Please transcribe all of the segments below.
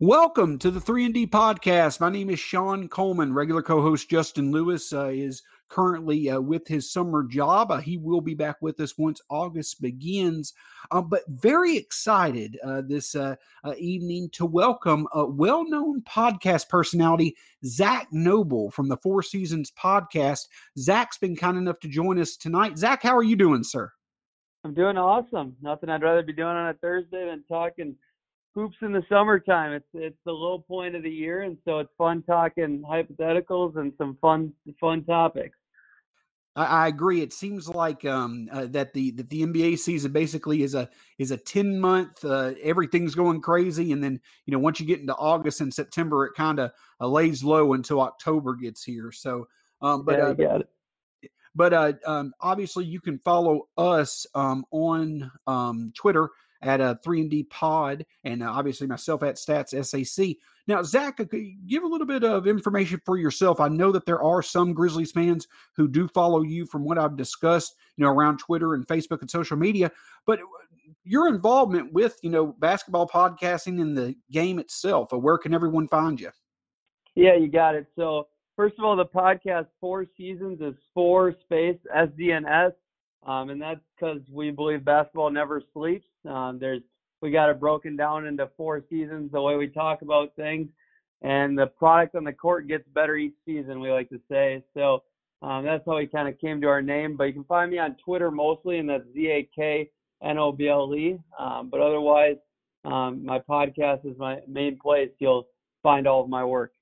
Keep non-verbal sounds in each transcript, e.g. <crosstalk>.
Welcome to the 3&D podcast. My name is Sean Coleman. Regular co-host Justin Lewis uh, is currently uh, with his summer job. Uh, he will be back with us once August begins. Um, but very excited uh, this uh, uh, evening to welcome a well-known podcast personality, Zak Noble from the Four Seasons podcast. Zak's been kind enough to join us tonight. Zak, how are you doing, sir? I'm doing awesome. Nothing I'd rather be doing on a Thursday than talking – hoops in the summertime. It's it's the low point of the year, and so it's fun talking hypotheticals and some fun fun topics. I, I agree. It seems like um, uh, that the that the NBA season basically is a is a ten month. Uh, everything's going crazy, and then you know once you get into August and September, it kind of uh, lays low until October gets here. So, um, but yeah, uh, but uh, um, obviously you can follow us um, on um, Twitter at a uh, 3&D Pod, and uh, obviously myself at Stats SAC. Now, Zak, uh, give a little bit of information for yourself. I know that there are some Grizzlies fans who do follow you from what I've discussed, you know, around Twitter and Facebook and social media, but your involvement with, you know, basketball podcasting and the game itself, where can everyone find you? Yeah, you got it. So, first of all, the podcast Four Seasons is four space SZNS. Um, and that's because we believe basketball never sleeps. Um, there's we got it broken down into four seasons the way we talk about things, and the product on the court gets better each season. We like to say so. Um, that's how we kind of came to our name. But you can find me on Twitter mostly, and that's Z A K N O B L E. Um, but otherwise, um, my podcast is my main place. You'll find all of my work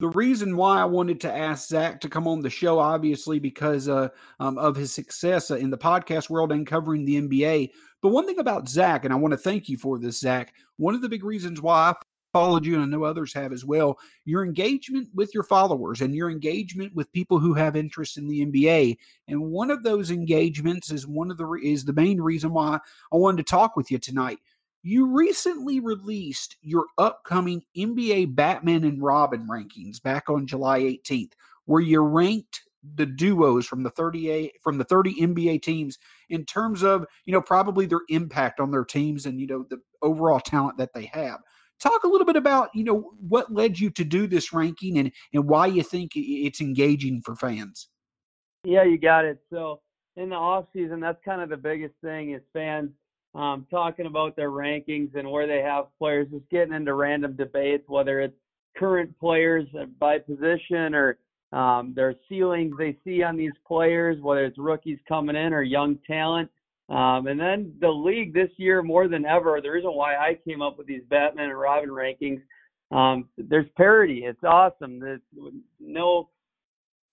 the reason why I wanted to ask Zak to come on the show, obviously, because uh, um, of his success uh, in the podcast world and covering the NBA. But one thing about Zak, and I want to thank you for this, Zak, one of the big reasons why I followed you, and I know others have as well, your engagement with your followers and your engagement with people who have interest in the NBA. And one of those engagements is one of the is the main reason why I wanted to talk with you tonight you recently released your upcoming NBA Batman and Robin rankings back on July 18th, where you ranked the duos from the 38 from the 30 NBA teams in terms of, you know, probably their impact on their teams and, you know, the overall talent that they have. Talk a little bit about, you know, what led you to do this ranking and and why you think it's engaging for fans. Yeah, you got it. So in the off season, that's kind of the biggest thing is fans um, talking about their rankings and where they have players, just getting into random debates, whether it's current players by position or um, their ceilings they see on these players, whether it's rookies coming in or young talent. Um, and then the league this year, more than ever, the reason why I came up with these Batman and Robin rankings, um, there's parity. It's awesome. There's no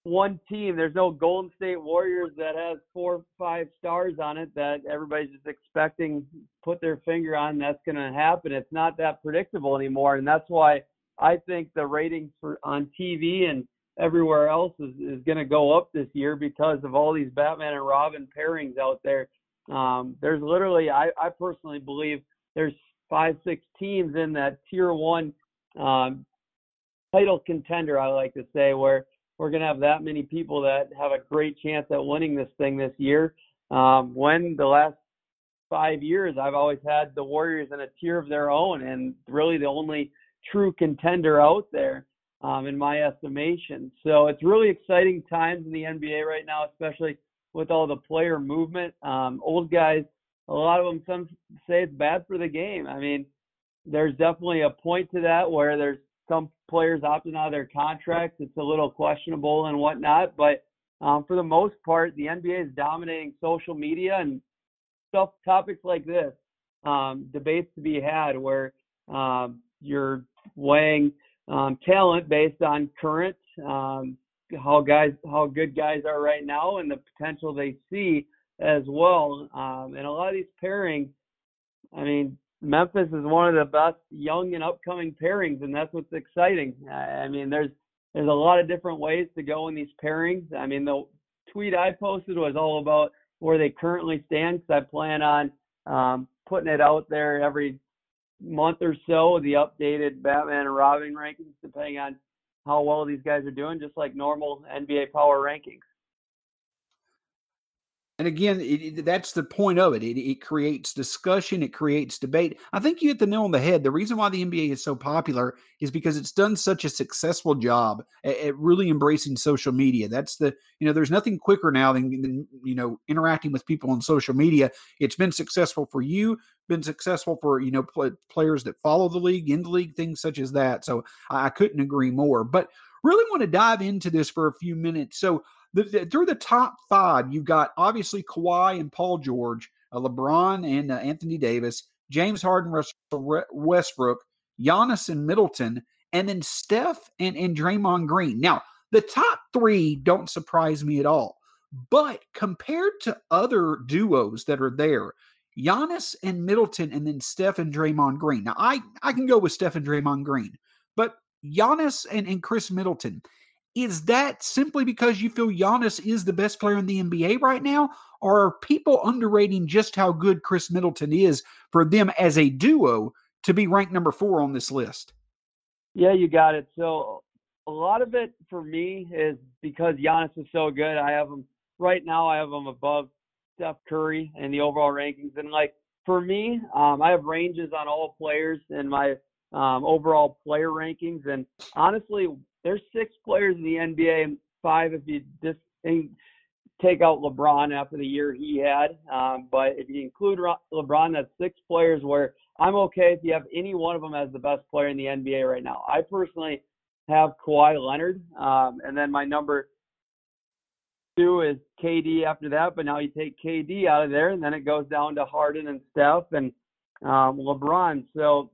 one team. There's no Golden State Warriors that has four or five stars on it that everybody's just expecting put their finger on that's going to happen. It's not that predictable anymore, and that's why I think the ratings for on TV and everywhere else is, is going to go up this year because of all these Batman and Robin pairings out there. Um, there's literally, I, I personally believe there's five, six teams in that tier one um, title contender, I like to say, where we're going to have that many people that have a great chance at winning this thing this year. Um, when the last five years, I've always had the Warriors in a tier of their own, and really the only true contender out there, um, in my estimation. So it's really exciting times in the NBA right now, especially with all the player movement. Um, old guys, a lot of them, some say it's bad for the game. I mean, there's definitely a point to that where there's some players opting out of their contracts. It's a little questionable and whatnot, but um, for the most part, the NBA is dominating social media and stuff, topics like this, um, debates to be had where um, you're weighing um, talent based on current, um, how guys, how good guys are right now, and the potential they see as well. Um, and a lot of these pairings, I mean, Memphis is one of the best young and upcoming pairings, and that's what's exciting. I mean, there's there's a lot of different ways to go in these pairings. I mean, the tweet I posted was all about where they currently stand because I plan on um, putting it out there every month or so, the updated Batman and Robin rankings, depending on how well these guys are doing, just like normal NBA power rankings. And again, it, it, that's the point of it. it. It creates discussion, it creates debate. I think you hit the nail on the head. The reason why the NBA is so popular is because it's done such a successful job at, at really embracing social media. That's the, you know, there's nothing quicker now than, than, you know, interacting with people on social media. It's been successful for you, been successful for, you know, pl- players that follow the league, in the league, things such as that. So I, I couldn't agree more. But really want to dive into this for a few minutes. So, the, the, through the top five, you've got obviously Kawhi and Paul George, uh, LeBron and uh, Anthony Davis, James Harden, Russell Westbrook, Giannis and Middleton, and then Steph and, and Draymond Green. Now, the top three don't surprise me at all. But compared to other duos that are there, Giannis and Middleton, and then Steph and Draymond Green. Now, I, I can go with Steph and Draymond Green, but Giannis and, and Khris Middleton, is that simply because you feel Giannis is the best player in the NBA right now? Or are people underrating just how good Khris Middleton is for them as a duo to be ranked number four on this list? Yeah, you got it. So a lot of it for me is because Giannis is so good. I have him right now. I have him above Steph Curry in the overall rankings, and like for me, um, I have ranges on all players in my um, overall player rankings. And honestly, there's six players in the NBA, five if you just take out LeBron after the year he had. Um, but if you include LeBron, that's six players where I'm okay if you have any one of them as the best player in the NBA right now. I personally have Kawhi Leonard, um, and then my number two is KD after that. But now you take KD out of there, and then it goes down to Harden and Steph and um, LeBron. So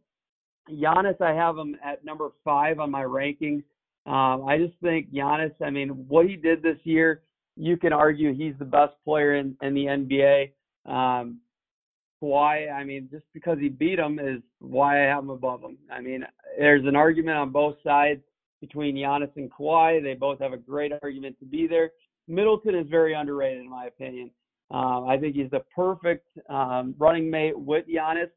Giannis, I have him at number five on my rankings. Um, I just think Giannis, I mean, what he did this year, you can argue he's the best player in, in the NBA. Um, why? I mean, just because he beat him is why I have him above him. I mean, there's an argument on both sides between Giannis and Kawhi. They both have a great argument to be there. Middleton is very underrated, in my opinion. Um, I think he's the perfect um, running mate with Giannis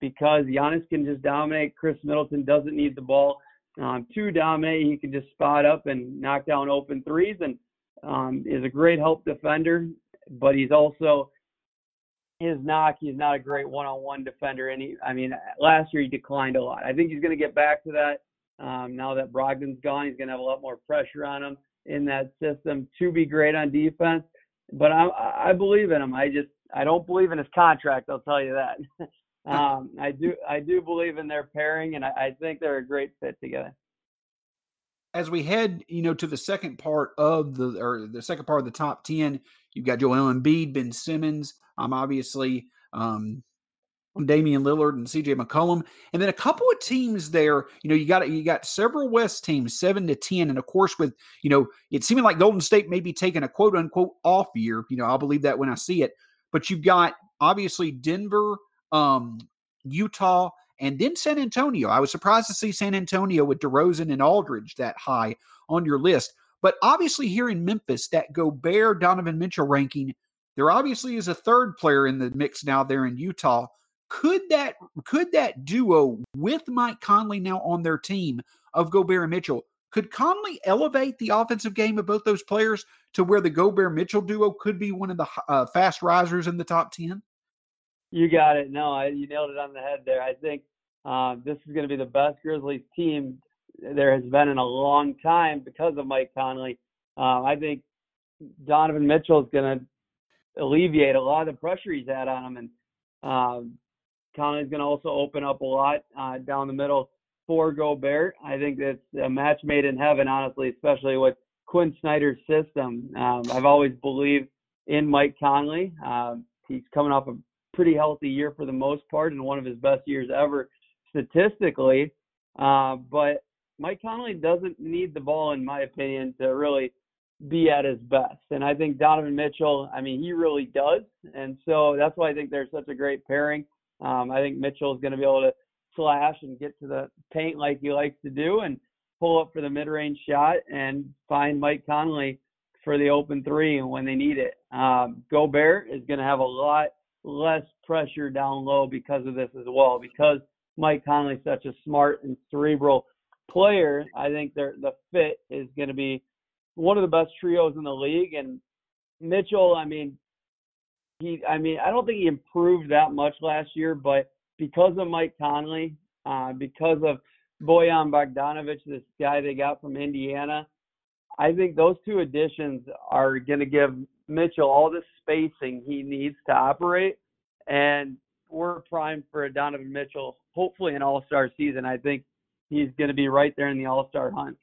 because Giannis can just dominate. Khris Middleton doesn't need the ball um, to dominate. He can just spot up and knock down open threes and um, is a great help defender, but he's also his knock. He's not a great one-on-one defender. And he, I mean, last year he declined a lot. I think he's going to get back to that. Um, now that Brogdon's gone, he's going to have a lot more pressure on him in that system to be great on defense. But I, I believe in him. I just I don't believe in his contract. I'll tell you that. <laughs> Um, I do I do believe in their pairing, and I, I think they're a great fit together as we head, you know, to the second part of the or the second part of the top ten, you've got Joel Embiid, Ben Simmons, I'm um, obviously, um, Damian Lillard and CJ McCollum, and then a couple of teams there. You know, you got you got several West teams, seven to ten, and of course, with you know, it seeming like Golden State may be taking a quote unquote off year. You know, I'll believe that when I see it. But you've got obviously Denver, um, Utah, and then San Antonio. I was surprised to see San Antonio with DeRozan and Aldridge that high on your list. But obviously, here in Memphis, that Gobert Donovan Mitchell ranking, there obviously is a third player in the mix now there in Utah. Could that could that duo with Mike Conley now on their team of Gobert and Mitchell could Conley elevate the offensive game of both those players to where the Gobert Mitchell duo could be one of the uh, fast risers in the top ten? You got it. No, I, you nailed it on the head there. I think uh, this is going to be the best Grizzlies team there has been in a long time because of Mike Conley. Uh, I think Donovan Mitchell is going to alleviate a lot of the pressure he's had on him, and um, Conley's going to also open up a lot uh, down the middle for Gobert. I think that's a match made in heaven, honestly, especially with Quinn Snyder's system. Um, I've always believed in Mike Conley. Um, he's coming off a pretty healthy year for the most part and one of his best years ever statistically. Uh, but Mike Conley doesn't need the ball, in my opinion, to really be at his best. And I think Donovan Mitchell, I mean, he really does. And so that's why I think they're such a great pairing. Um, I think Mitchell is going to be able to slash and get to the paint like he likes to do and pull up for the mid range shot and find Mike Conley for the open three when they need it. Um, Gobert is going to have a lot less pressure down low because of this as well. Because Mike Conley's such a smart and cerebral player, I think the fit is going to be one of the best trios in the league. And Mitchell, I mean, he, I mean, I don't think he improved that much last year, but because of Mike Conley, uh, because of Bojan Bogdanovic, this guy they got from Indiana, I think those two additions are going to give Mitchell all the spacing he needs to operate. And we're primed for a Donovan Mitchell, hopefully an all star season. I think he's going to be right there in the all star hunt.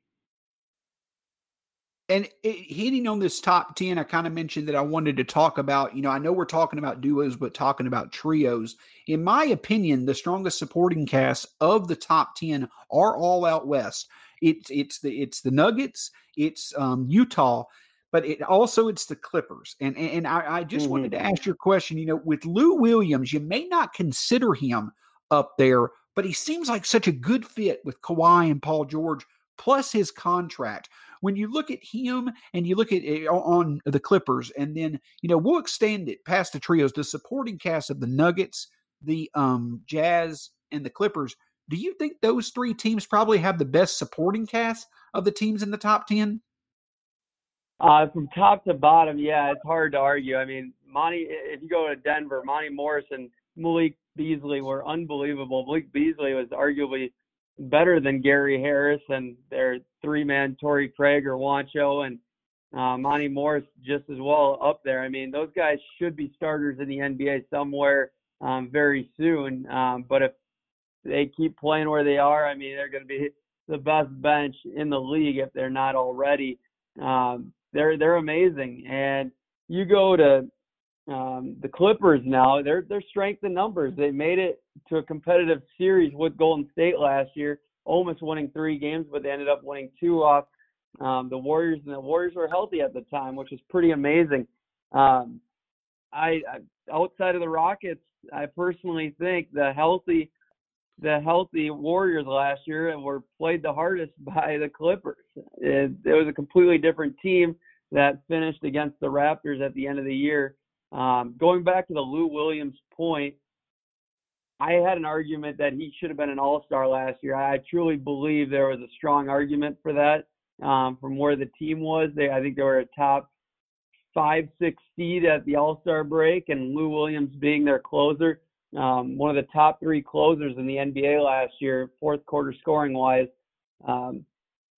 And it, hitting on this top 10, I kind of mentioned that I wanted to talk about, you know, I know we're talking about duos, but talking about trios. In my opinion, the strongest supporting cast of the top 10 are all out west. It's it's the it's the Nuggets, it's um, Utah, but it also it's the Clippers. And and I, I just mm-hmm. wanted to ask your question. You know, with Lou Williams, you may not consider him up there, but he seems like such a good fit with Kawhi and Paul George, plus his contract. When you look at him and you look at it on the Clippers, and then you know we'll extend it past the trios, the supporting cast of the Nuggets, the um, Jazz, and the Clippers. Do you think those three teams probably have the best supporting cast of the teams in the top 10? Uh, from top to bottom, yeah, it's hard to argue. I mean, Monte, if you go to Denver, Monte Morris and Malik Beasley were unbelievable. Malik Beasley was arguably better than Gary Harris and their three-man Torrey Craig or Juancho and uh, Monte Morris just as well up there. I mean, those guys should be starters in the NBA somewhere um, very soon. Um, but if they keep playing where they are, I mean, they're going to be the best bench in the league if they're not already. Um, they're they're amazing, and you go to um, the Clippers now. They're they're strength in numbers. They made it to a competitive series with Golden State last year, almost winning three games, but they ended up winning two off um, the Warriors, and the Warriors were healthy at the time, which was pretty amazing. Um, I, I outside of the Rockets, I personally think the healthy the healthy Warriors last year and were played the hardest <laughs> by the Clippers. It, it was a completely different team that finished against the Raptors at the end of the year. Um, going back to the Lou Williams point, I had an argument that he should have been an All Star last year. I truly believe there was a strong argument for that um, from where the team was. They, I think they were a top five, six seed at the All Star break, and Lou Williams being their closer um, one of the top three closers in the NBA last year, fourth quarter scoring wise. Um,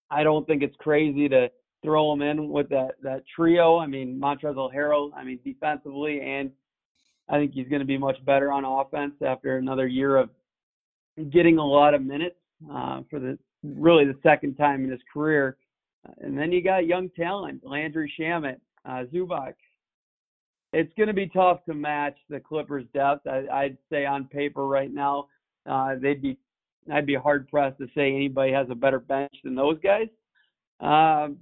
I don't think it's crazy to throw him in with that that trio. I mean, Montrezl Harrell. I mean, defensively, and I think he's going to be much better on offense after another year of getting a lot of minutes uh, for the really the second time in his career. And then you got young talent, Landry Shamet, uh, Zubac, it's going to be tough to match the Clippers' depth. I, would say on paper right now, uh, they'd be I'd be hard pressed to say anybody has a better bench than those guys. Um,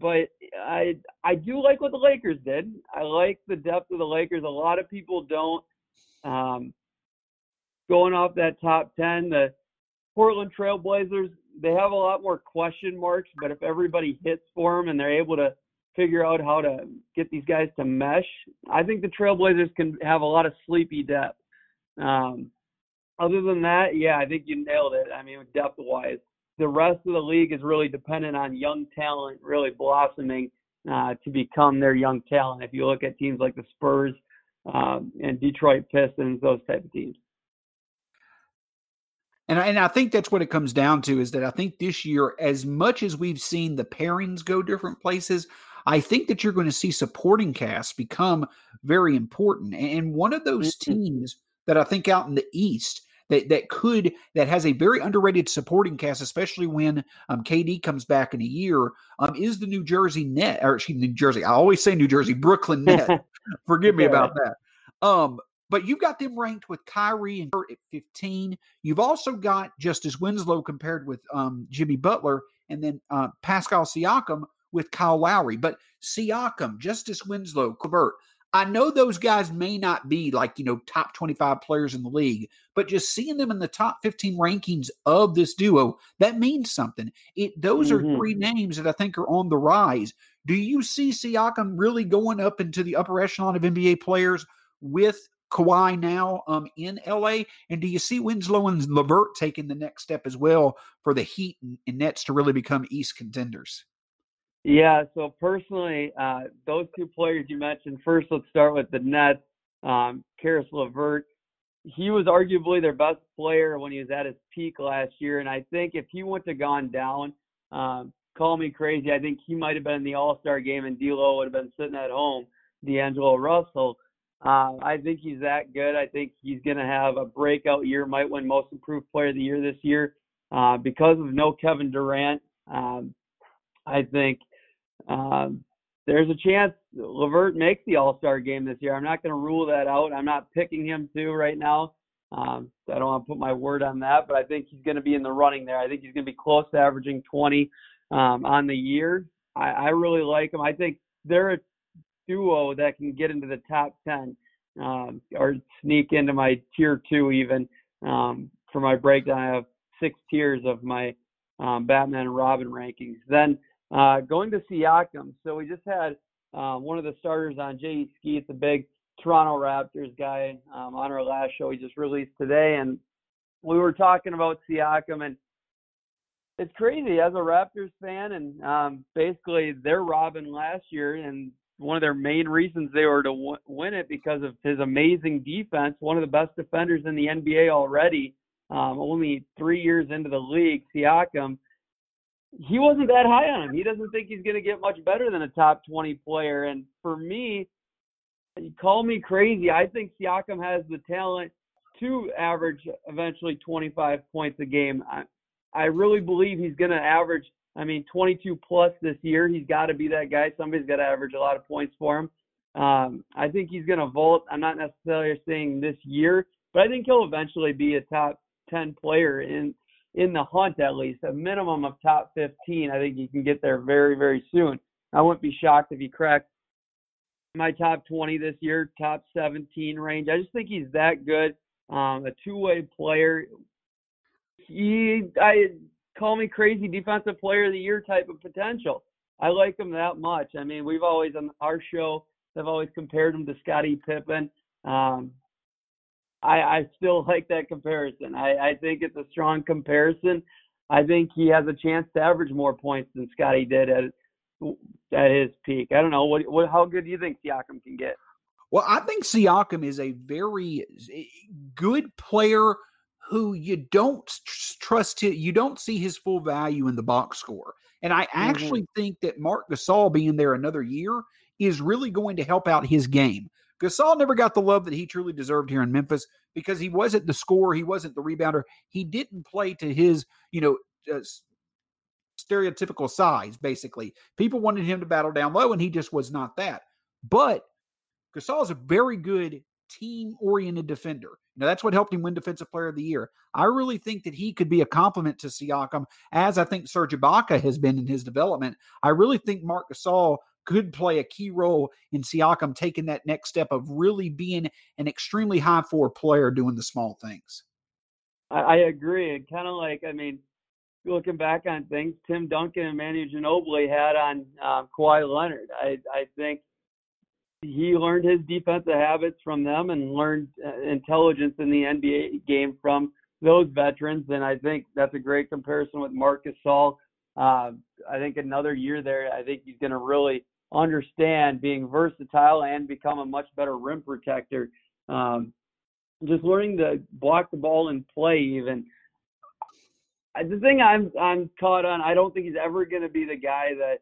but I I do like what the Lakers did. I like the depth of the Lakers. A lot of people don't. Um, going off that top ten, the Portland Trailblazers they have a lot more question marks. But if everybody hits for them and they're able to figure out how to get these guys to mesh. I think the Trailblazers can have a lot of sleepy depth. Um, other than that, yeah, I think you nailed it. I mean, depth wise, the rest of the league is really dependent on young talent really blossoming uh, to become their young talent. If you look at teams like the Spurs um, and Detroit Pistons, those type of teams. And I, and I think that's what it comes down to is that I think this year, as much as we've seen the pairings go different places, I think that you're going to see supporting casts become very important. And one of those mm-hmm. teams that I think out in the East that that could that has a very underrated supporting cast, especially when um, KD comes back in a year, um, is the New Jersey Net or excuse New Jersey. I always say New Jersey, Brooklyn <laughs> Net. Forgive me about that. Um, but you've got them ranked with Kyrie and Kurt at 15. You've also got Justice Winslow compared with um, Jimmy Butler, and then uh, Pascal Siakam with Kyle Lowry. But Siakam, Justice Winslow, Covert, I know those guys may not be like, you know, top 25 players in the league, but just seeing them in the top 15 rankings of this duo, that means something. It those mm-hmm. are three names that I think are on the rise. Do you see Siakam really going up into the upper echelon of NBA players with Kawhi now um, in LA? And do you see Winslow and LeVert taking the next step as well for the Heat and, and Nets to really become East contenders? Yeah, so personally, uh, those two players you mentioned, first let's start with the Nets. um, Caris LeVert. He was arguably their best player when he was at his peak last year, and I think if he wouldn't have gone down, um, call me crazy, I think he might have been in the All Star game, and D'Lo would have been sitting at home. D'Angelo Russell. Uh, I think he's that good. I think he's going to have a breakout year. Might win Most Improved Player of the Year this year uh, because of no Kevin Durant. Um, I think um, there's a chance LeVert makes the All Star game this year. I'm not going to rule that out. I'm not picking him to right now. Um, I don't want to put my word on that, but I think he's going to be in the running there. I think he's going to be close to averaging 20 um, on the year. I, I really like him. I think they're a duo that can get into the top 10 um, or sneak into my tier two even. Um, for my breakdown, I have six tiers of my um, Batman and Robin rankings. Then uh, going to Siakam. So we just had uh, one of the starters on J.E. Skeets, the big Toronto Raptors guy, um, on our last show. He just released today, and we were talking about Siakam, and it's crazy as a Raptors fan, and um, basically they're Robin last year, and one of their main reasons they were to w- win it because of his amazing defense. One of the best defenders in the NBA already. Um, only three years into the league, Siakam he wasn't that high on him. He doesn't think he's going to get much better than a top 20 player. And for me, call me crazy. I think Siakam has the talent to average eventually 25 points a game. I, I really believe he's going to average, I mean, 22 plus this year. He's got to be that guy. Somebody's got to average a lot of points for him. Um, I think he's going to vault. I'm not necessarily saying this year, but I think he'll eventually be a top 10 player in in the hunt at least, a minimum of top 15. I think he can get there very, very soon. I wouldn't be shocked if he cracked my top 20 this year, top 17 range. I just think he's that good. Um, a two-way player. He, I call me crazy defensive player of the year type of potential. I like him that much. I mean, we've always on our show have always compared him to Scottie Pippen. Um, I, I still <laughs> like that comparison. I, I think it's a strong comparison. I think he has a chance to average more points than Scottie did at at his peak. I don't know what, what how good do you think Siakam can get? Well, I think Siakam is a very good player who you don't trust. Him, you don't see his full value in the box score, and I mm-hmm. actually mm-hmm. think that Marc Gasol being there another year is really going to help out his game. Gasol never got the love that he truly deserved here in Memphis because he wasn't the scorer, he wasn't the rebounder, he didn't play to his, you know, uh, stereotypical size. Basically, people wanted him to battle down low, and he just was not that. But Gasol is a very good team-oriented defender. Now that's what helped him win Defensive Player of the Year. I really think that he could be a complement to Siakam, as I think Serge Ibaka has been in his development. I really think Marc Gasol could play a key role in Siakam taking that next step of really being an extremely high four player doing the small things. I, I agree. And kind of like, I mean, looking back on things, Tim Duncan and Manu Ginobili had on um, Kawhi Leonard. I, I think he learned his defensive habits from them and learned uh, intelligence in the NBA game from those veterans. And I think that's a great comparison with Marcus Gasol. Uh, I think another year there, I think he's going to really understand being versatile and become a much better rim protector. Um, just learning to block the ball and play even. The thing I'm I'm caught on, I don't think he's ever going to be the guy that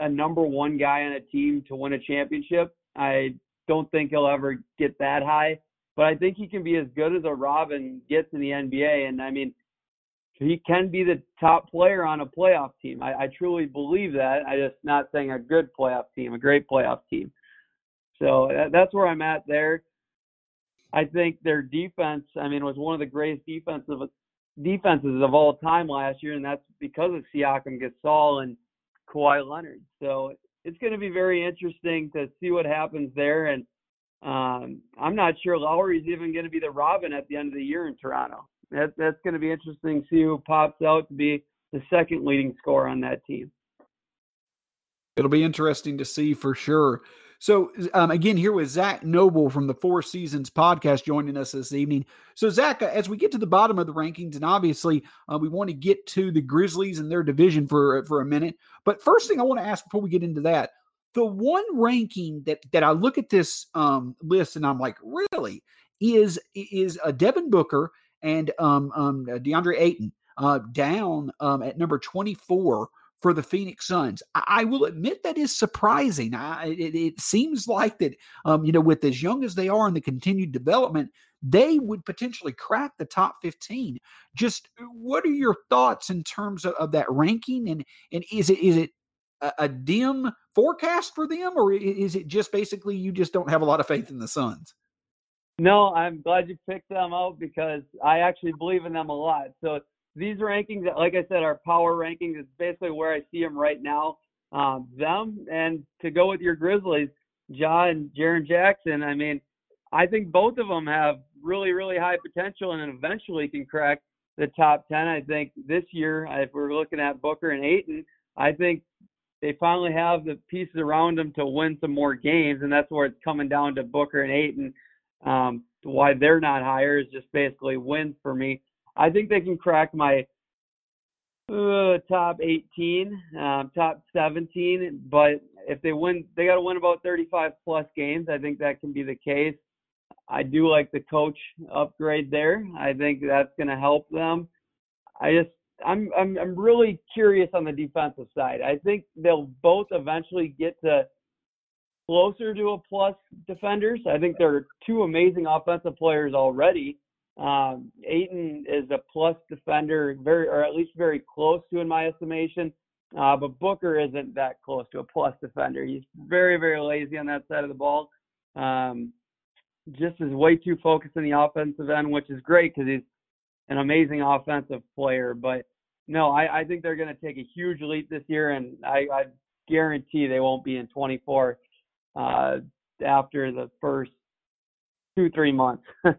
a number one guy on a team to win a championship. I don't think he'll ever get that high, but I think he can be as good as a Robin gets in the NBA. And I mean, he can be the top player on a playoff team. I, I truly believe that. I just not saying a good playoff team, a great playoff team. So that, that's where I'm at there. I think their defense, I mean, was one of the greatest defensive defenses of all time last year, and that's because of Siakam, Gasol, and Kawhi Leonard. So it's going to be very interesting to see what happens there. And um, I'm not sure Lowry's even going to be the Robin at the end of the year in Toronto that, that's going to be interesting to see who pops out to be the second leading scorer on that team. It'll be interesting to see for sure. So, um, again, here with Zak Noble from the Four Seasons podcast joining us this evening. So, Zak, as we get to the bottom of the rankings, and obviously uh, we want to get to the Grizzlies and their division for for a minute. But first thing I want to ask before we get into that, The one ranking that that I look at this um, list and I'm like, really, is is a Devin Booker and um, um, DeAndre Ayton uh, down um, at number 24 for the Phoenix Suns. I, I will admit that is surprising. I, it, it, seems like that, um, you know, with as young as they are in the continued development, they would potentially crack the top 15. Just uh, what are your thoughts in terms of, of that ranking? And and is it is it a, a, dim forecast for them, or is it just basically you just don't have a lot of faith in the Suns? No, I'm glad you picked them out because I actually believe in them a lot. So these rankings, like I said, are power rankings. It's basically where I see them right now. Um, them and to go with your Grizzlies, Ja and Jaren Jackson. I mean, I think both of them have really, really high potential and eventually can crack the top 10. I think this year, if we're looking at Booker and Ayton, I think they finally have the pieces around them to win some more games, and that's where it's coming down to Booker and Ayton. Um, why they're not higher is just basically wins for me. I think they can crack my uh, top 18, um, top 17. But if they win, they got to win about 35 plus games. I think that can be the case. I do like the coach upgrade there. I think that's going to help them. I just I'm I'm I'm really curious on the defensive side. I think they'll both eventually get to closer to a plus defenders. I think they're two amazing offensive players already. Um, Ayton is a plus defender, very or at least very close to in my estimation. Uh, but Booker isn't that close to a plus defender. He's very very lazy on that side of the ball. Um, just is way too focused in the offensive end, which is great because he's an amazing offensive player. But no, I, I think they're going to take a huge leap this year, and I, I guarantee they won't be in 24 uh, after the first two three months. <laughs>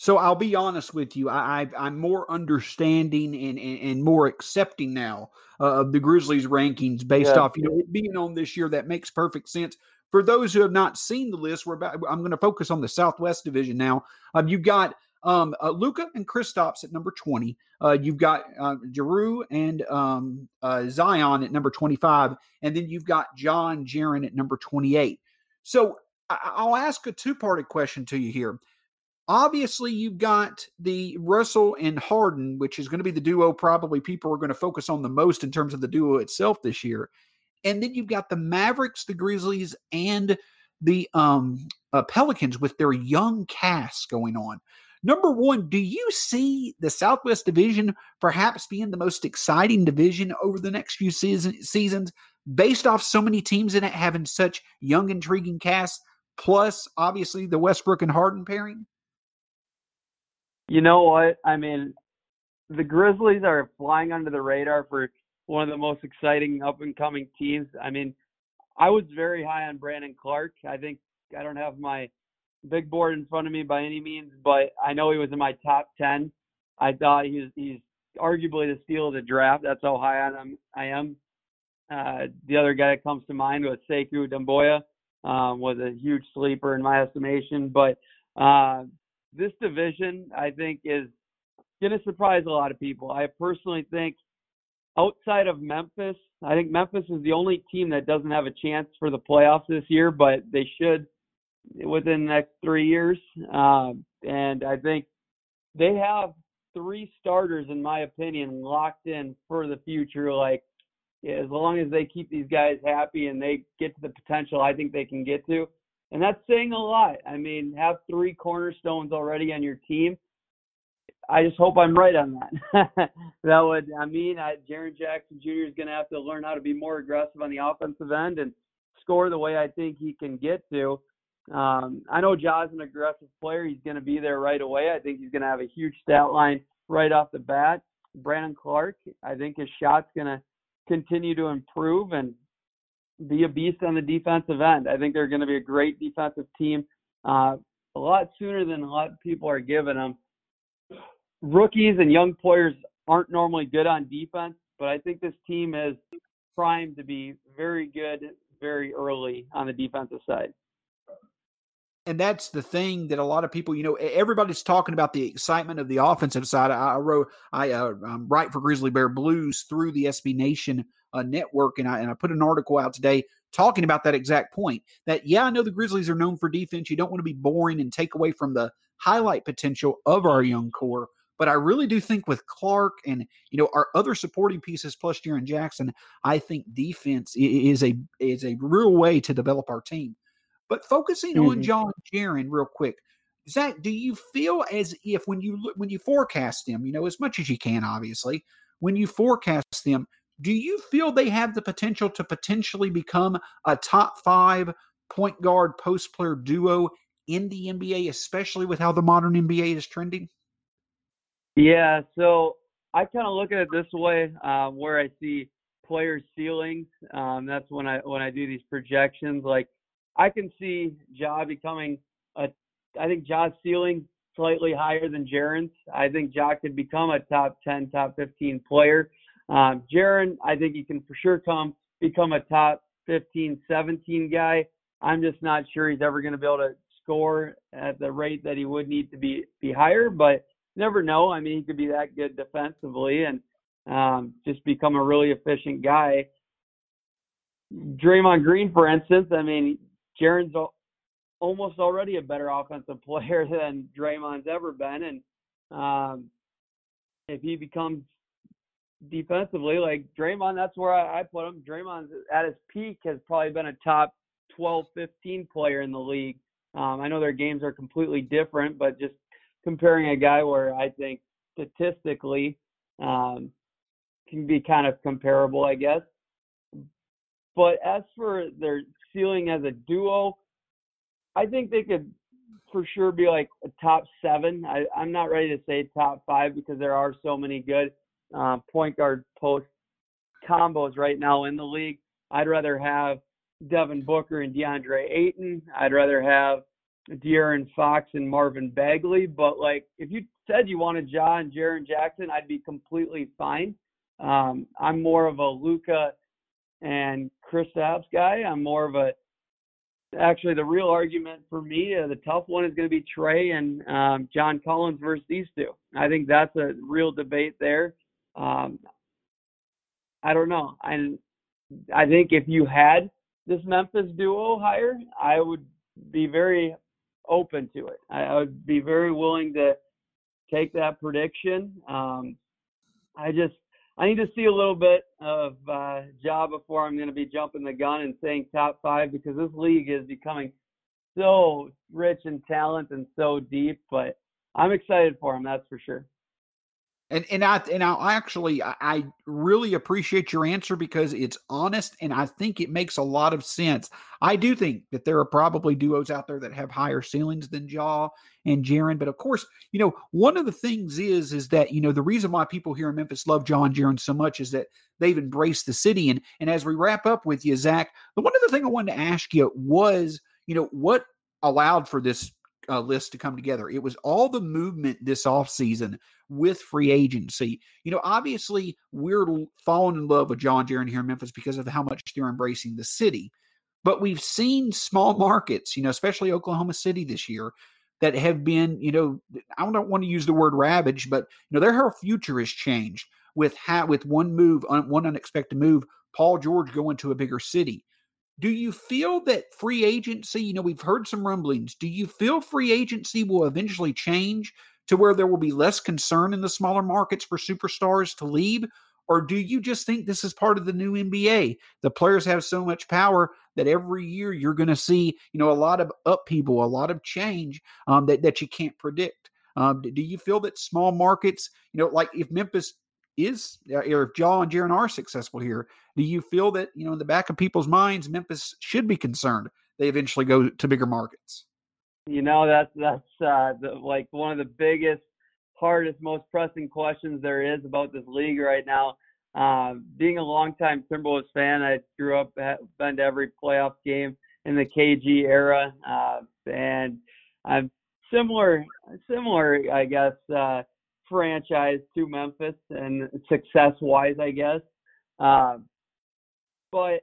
So I'll be honest with you. I, am more understanding and, and, and, more accepting now uh, of the Grizzlies rankings based yeah. off you know it being on this year. That makes perfect sense. For those who have not seen the list, we're about, I'm going to focus on the Southwest Division now. Um, you've got um, uh, Luka and Kristaps at number 20. Uh, you've got uh, Jrue and um, uh, Zion at number 25, and then you've got John Jaren at number 28. So I- I'll ask a two-parted question to you here. Obviously, you've got the Russell and Harden, which is going to be the duo probably people are going to focus on the most in terms of the duo itself this year. And then you've got the Mavericks, the Grizzlies, and the um, uh, Pelicans with their young casts going on. Number one, do you see the Southwest Division perhaps being the most exciting division over the next few season, seasons based off so many teams in it having such young, intriguing casts, plus obviously the Westbrook and Harden pairing? You know what? I mean, the Grizzlies are flying under the radar for one of the most exciting up and coming teams. I mean, I was very high on Brandon Clarke. I think I don't have my big board in front of me by any means, but I know he was in my top ten. I thought he's he's arguably the steal of the draft. That's how high on him I am. Uh, the other guy that comes to mind was Sekou Doumbouya, um, was a huge sleeper in my estimation. But uh, this division, I think, is going to surprise a lot of people. I personally think outside of Memphis, I think Memphis is the only team that doesn't have a chance for the playoffs this year, but they should within the next three years. Um, and I think they have three starters, in my opinion, locked in for the future. Like, as long as they keep these guys happy and they get to the potential I think they can get to, and that's saying a lot. I mean, have three cornerstones already on your team. I just hope I'm right on that. <laughs> that would, I mean, I, Jaren Jackson Jr. is going to have to learn how to be more aggressive on the offensive end and score the way I think he can get to. Um, I know Ja's an aggressive player. He's going to be there right away. I think he's going to have a huge stat line right off the bat. Brandon Clarke, I think his shot's going to continue to improve, and be a beast on the defensive end. I think they're going to be a great defensive team uh, a lot sooner than a lot of people are giving them. Rookies and young players aren't normally good on defense, but I think this team is primed to be very good very early on the defensive side and that's the thing that a lot of people, you know, everybody's talking about the excitement of the offensive side. I, I wrote, I uh, write for Grizzly Bear Blues through the SB Nation uh, network, and I and I put an article out today talking about that exact point. That yeah, I know the Grizzlies are known for defense. You don't want to be boring and take away from the highlight potential of our young core. But I really do think with Clarke and you know our other supporting pieces plus Jaren Jackson, I think defense is a is a real way to develop our team. But focusing mm-hmm. on John Jaren real quick, Zak, do you feel as if when you look when you forecast them, you know, as much as you can, obviously, when you forecast them, do you feel they have the potential to potentially become a top five point guard post player duo in the NBA, especially with how the modern NBA is trending? Yeah, so I kind of look at it this way, uh, where I see players' ceilings. Um, that's when I when I do these projections. Like I can see Ja becoming a. I think Ja's ceiling slightly higher than Jaren's. I think Ja could become a top 10, top 15 player. Um, Jaren, I think he can for sure come become a top 15, 17 guy. I'm just not sure he's ever going to be able to score at the rate that he would need to be be higher, but never know. I mean, he could be that good defensively and um, just become a really efficient guy. Draymond Green, for instance, I mean, Jaren's almost already a better offensive <laughs> player than Draymond's ever been, and um, if he becomes defensively, like Draymond, that's where I, I put him. Draymond at his peak has probably been a top 12, 15 player in the league. Um, I know their games are completely different, but just comparing a guy where I think statistically um, can be kind of comparable, I guess. But as for their ceiling as a duo, I think they could for sure be like a top seven. I, I'm not ready to say top five because there are so many good uh, point guard post combos right now in the league. I'd rather have Devin Booker and DeAndre Ayton. I'd rather have De'Aaron Fox and Marvin Bagley. But like, if you said you wanted Ja and Jaren Jackson, I'd be completely fine. Um, I'm more of a Luka and Chris Kristaps guy. I'm more of a actually the real argument for me, uh, the tough one is going to be Trae and um, John Collins versus these two. I think that's a real debate there. Um, I don't know. And I think if you had this Memphis duo hire, I would be very open to it. I, I would be very willing to take that prediction. Um, I just I need to see a little bit of uh, Ja before I'm going to be jumping the gun and saying top five because this league is becoming so rich in talent and so deep. But I'm excited for him, that's for sure. And and I and I actually I really appreciate your answer because it's honest and I think it makes a lot of sense. I do think that there are probably duos out there that have higher ceilings than Ja and Jaren, but of course, you know, one of the things is is that you know the reason why people here in Memphis love Ja and Jaren so much is that they've embraced the city. And and as we wrap up with you, Zak, the one other thing I wanted to ask you was, you know, what allowed for this uh, list to come together. It was all the movement this offseason with free agency. You know, obviously, we're falling in love with John Jaren here in Memphis because of how much they're embracing the city. But we've seen small markets, you know, especially Oklahoma City this year, that have been, you know, I don't want to use the word ravaged, but you know, their whole future has changed with how with one move, one unexpected move, Paul George going to a bigger city. Do you feel that free agency, you know, we've heard some rumblings. Do you feel free agency will eventually change to where there will be less concern in the smaller markets for superstars to leave? Or do you just think this is part of the new NBA? The players have so much power that every year you're going to see, you know, a lot of upheaval, a lot of change um, that, that you can't predict. Um, do you feel that small markets, you know, like if Memphis is uh, or if Ja and Jaren are successful here, do you feel that you know in the back of people's minds Memphis should be concerned they eventually go to bigger markets? You know that's that's uh, the, like one of the biggest, hardest, most pressing questions there is about this league right now. Uh, being a longtime Timberwolves fan, I grew up been to every playoff game in the KG era, uh, and I'm similar similar I guess uh, franchise to Memphis and success wise, I guess. Um, but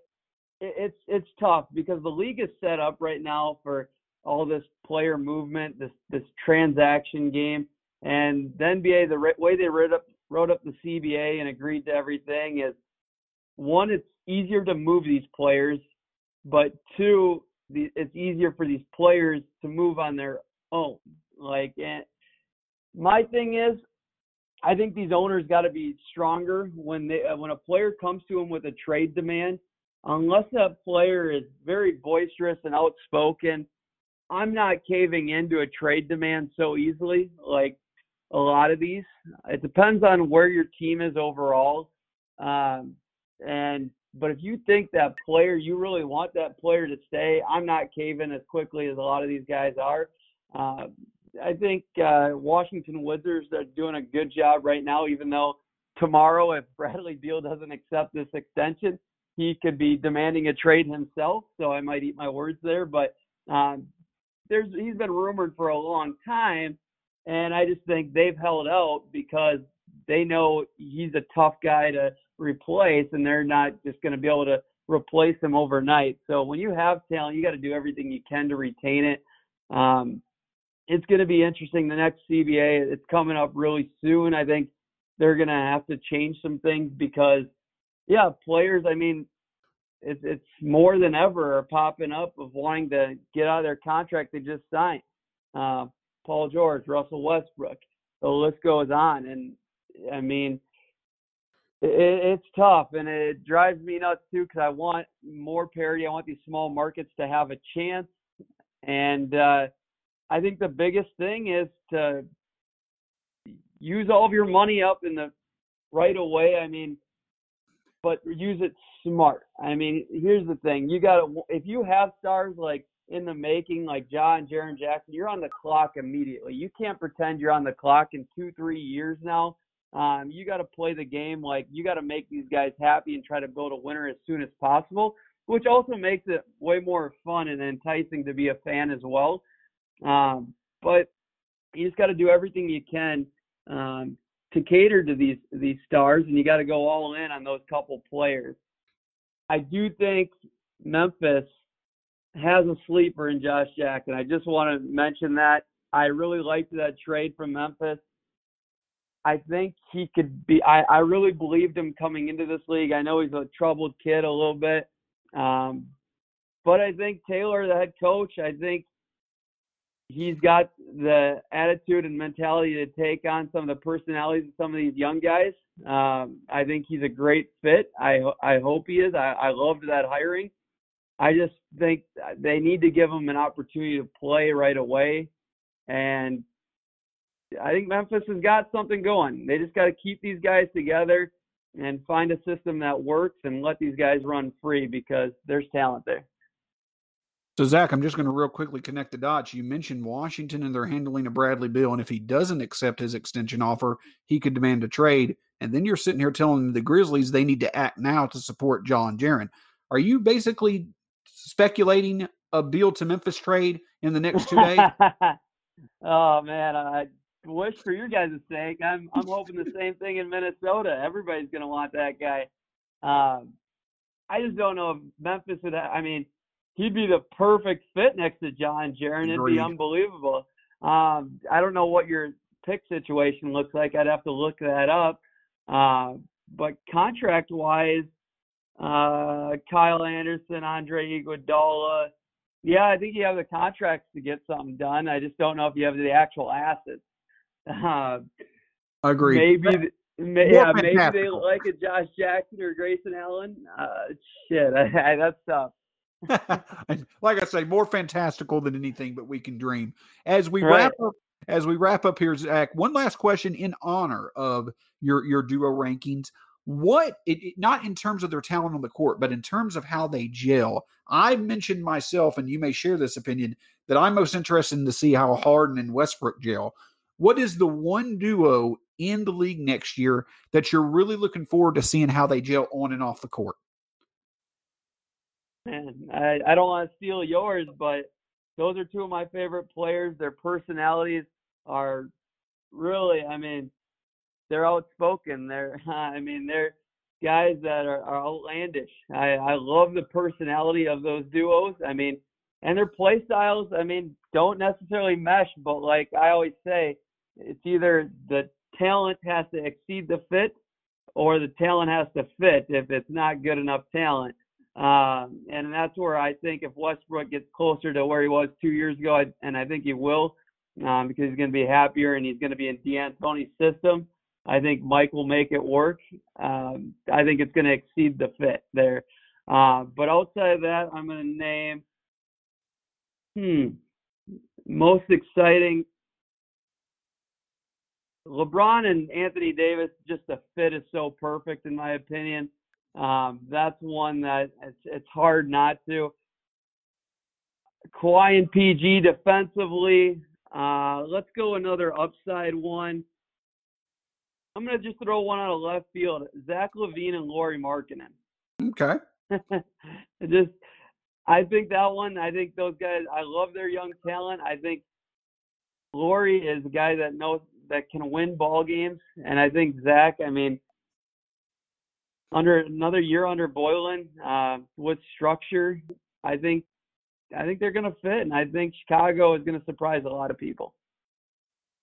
it's it's tough because the league is set up right now for all this player movement, this this transaction game, and the NBA the way they wrote up wrote up the CBA and agreed to everything is one, it's easier to move these players but two, the, it's easier for these players to move on their own. Like, and my thing is, I think these owners got to be stronger when they when a player comes to them with a trade demand. Unless that player is very boisterous and outspoken, I'm not caving into a trade demand so easily. Like a lot of these, it depends on where your team is overall. Um, and but if you think that player, you really want that player to stay, I'm not caving as quickly as a lot of these guys are. Uh, I think uh, Washington Wizards are doing a good job right now, even though tomorrow, if <laughs> Bradley Beal doesn't accept this extension, he could be demanding a trade himself. So I might eat my words there, but um, there's he's been rumored for a long time, and I just think they've held out because they know he's a tough guy to replace, and they're not just going to be able to replace him overnight. So when you have talent, you got to do everything you can to retain it. Um, it's going to be interesting. The next CBA, it's coming up really soon. I think they're going to have to change some things because, yeah, players. I mean, it's it's more than ever are popping up of wanting to get out of their contract they just signed. Uh, Paul George, Russell Westbrook, the list goes on, and I mean, it, it's tough, and it drives me nuts too because I want more parity. I want these small markets to have a chance, and uh, I think the biggest thing is to use all of your money up in the right away. I mean, but use it smart. I mean, here's the thing: you got to if you have stars like in the making, like Ja, and Jaren Jackson, you're on the clock immediately. You can't pretend you're on the clock in two, three years now. Um, you got to play the game like you got to make these guys happy and try to build a winner as soon as possible, which also makes it way more fun and enticing to be a fan as well. Um, but you just got to do everything you can um, to cater to these these stars, and you got to go all in on those couple players. I do think Memphis has a sleeper in Josh Jackson. And i just want to mention that. I really liked that trade from Memphis. I think he could be. I, I really believed him coming into this league. I know he's a troubled kid a little bit, um, but I think Taylor, the head coach, I think he's got the attitude and mentality to take on some of the personalities of some of these young guys. Um, I think he's a great fit. I I hope he is. I, I loved that hiring. I just think they need to give him an opportunity to play right away, and I think Memphis has got something going. They just got to keep these guys together and find a system that works and let these guys run free because there's talent there. So, Zak, I'm just going to real quickly connect the dots. You mentioned Washington and they're handling a Bradley Beal. and if he doesn't accept his extension offer, he could demand a trade. And then you're sitting here telling the Grizzlies they need to act now to support John Jaren. Are you basically speculating a Beal to Memphis trade in the next two days? <laughs> oh man, I wish for your guys' sake. I'm I'm hoping the same thing in Minnesota. Everybody's going to want that guy. Um, I just don't know if Memphis would. I mean he'd be the perfect fit next to John Jaren. It'd be unbelievable. Um, I don't know what your pick situation looks like. I'd have to look that up. Uh, but contract wise, uh, Kyle Anderson, Andre Iguodala, yeah, I think you have the contracts to get something done. I just don't know if you have the actual assets. Uh, Agreed. Maybe. May, yeah, maybe they like a Josh Jackson or Grayson Allen. Uh, shit, I, <laughs> I, that's tough. <laughs> like I say, more fantastical than anything, but we can dream. As we right. wrap up, as we wrap up here, Zak, one last question in honor of your your duo rankings. What it, it, not in terms of their talent on the court, but in terms of how they gel. I mentioned myself, and you may share this opinion that I'm most interested in to see how Harden and Westbrook gel. What is the one duo in the league next year that you're really looking forward to seeing how they gel on and off the court? Man, I, I don't want to steal yours, but those are two of my favorite players. Their personalities are really, I mean, they're outspoken. They're, <laughs> I mean, they're guys that are, are outlandish. I, I love the personality of those duos. I mean, and their play styles, I mean, don't necessarily mesh, but like I always say, it's either the talent has to exceed the fit or the talent has to fit if it's not good enough talent. Um, and that's where I think if Westbrook gets closer to where he was two years ago, I, and I think he will, um, because he's going to be happier and he's going to be in D'Antoni's system. I think Mike will make it work. Um, I think it's going to exceed the fit there. Uh, but outside of that, I'm going to name, hmm, most exciting. LeBron and Anthony Davis, just the fit is so perfect in my opinion. Um, that's one that it's, it's hard not to. Kawhi and PG defensively. Uh, let's go another upside one. I'm gonna just throw one out of left field. Zach LaVine and Lauri Markkanen. Okay. <laughs> just, I think that one. I think those guys. I love their young talent. I think Lauri is a guy that knows that can win ball games, and I think Zach. I mean, under another year under Boylen uh, with structure, I think I think they're going to fit, and I think Chicago is going to surprise a lot of people.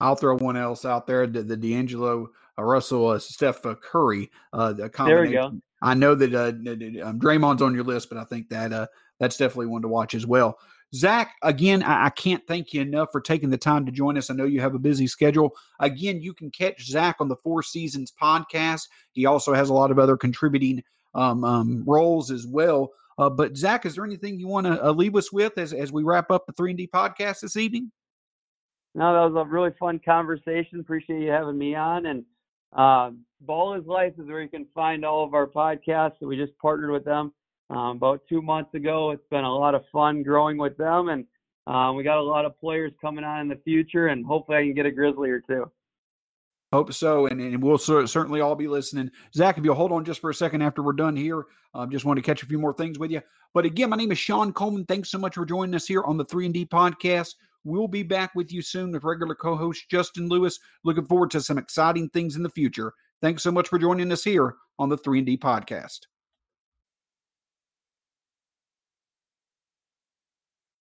I'll throw one else out there: the, the D'Angelo uh, Russell, uh, Steph uh, Curry. Uh, the there we go. I know that uh, um, Draymond's on your list, but I think that uh, that's definitely one to watch as well. Zak, again, I, I, can't thank you enough for taking the time to join us. I know you have a busy schedule. Again, you can catch Zak on the Four SZNS podcast. He also has a lot of other contributing um, um, roles as well. Uh, but Zak, is there anything you want to uh, leave us with as, as we wrap up the three and D podcast this evening? No, that was a really fun conversation. Appreciate you having me on. And uh, Ball is Life is where you can find all of our podcasts. We just partnered with them um, about two months ago. It's been a lot of fun growing with them, and um, we got a lot of players coming on in the future, and hopefully I can get a Grizzly or two. Hope so, and, and we'll certainly all be listening. Zak, if you'll hold on just for a second after we're done here, I um, just want to catch a few more things with you. But again, my name is Sean Coleman. Thanks so much for joining us here on the 3 and D podcast. We'll be back with you soon with regular co-host Justin Lewis. Looking forward to some exciting things in the future. Thanks so much for joining us here on the 3 and D podcast.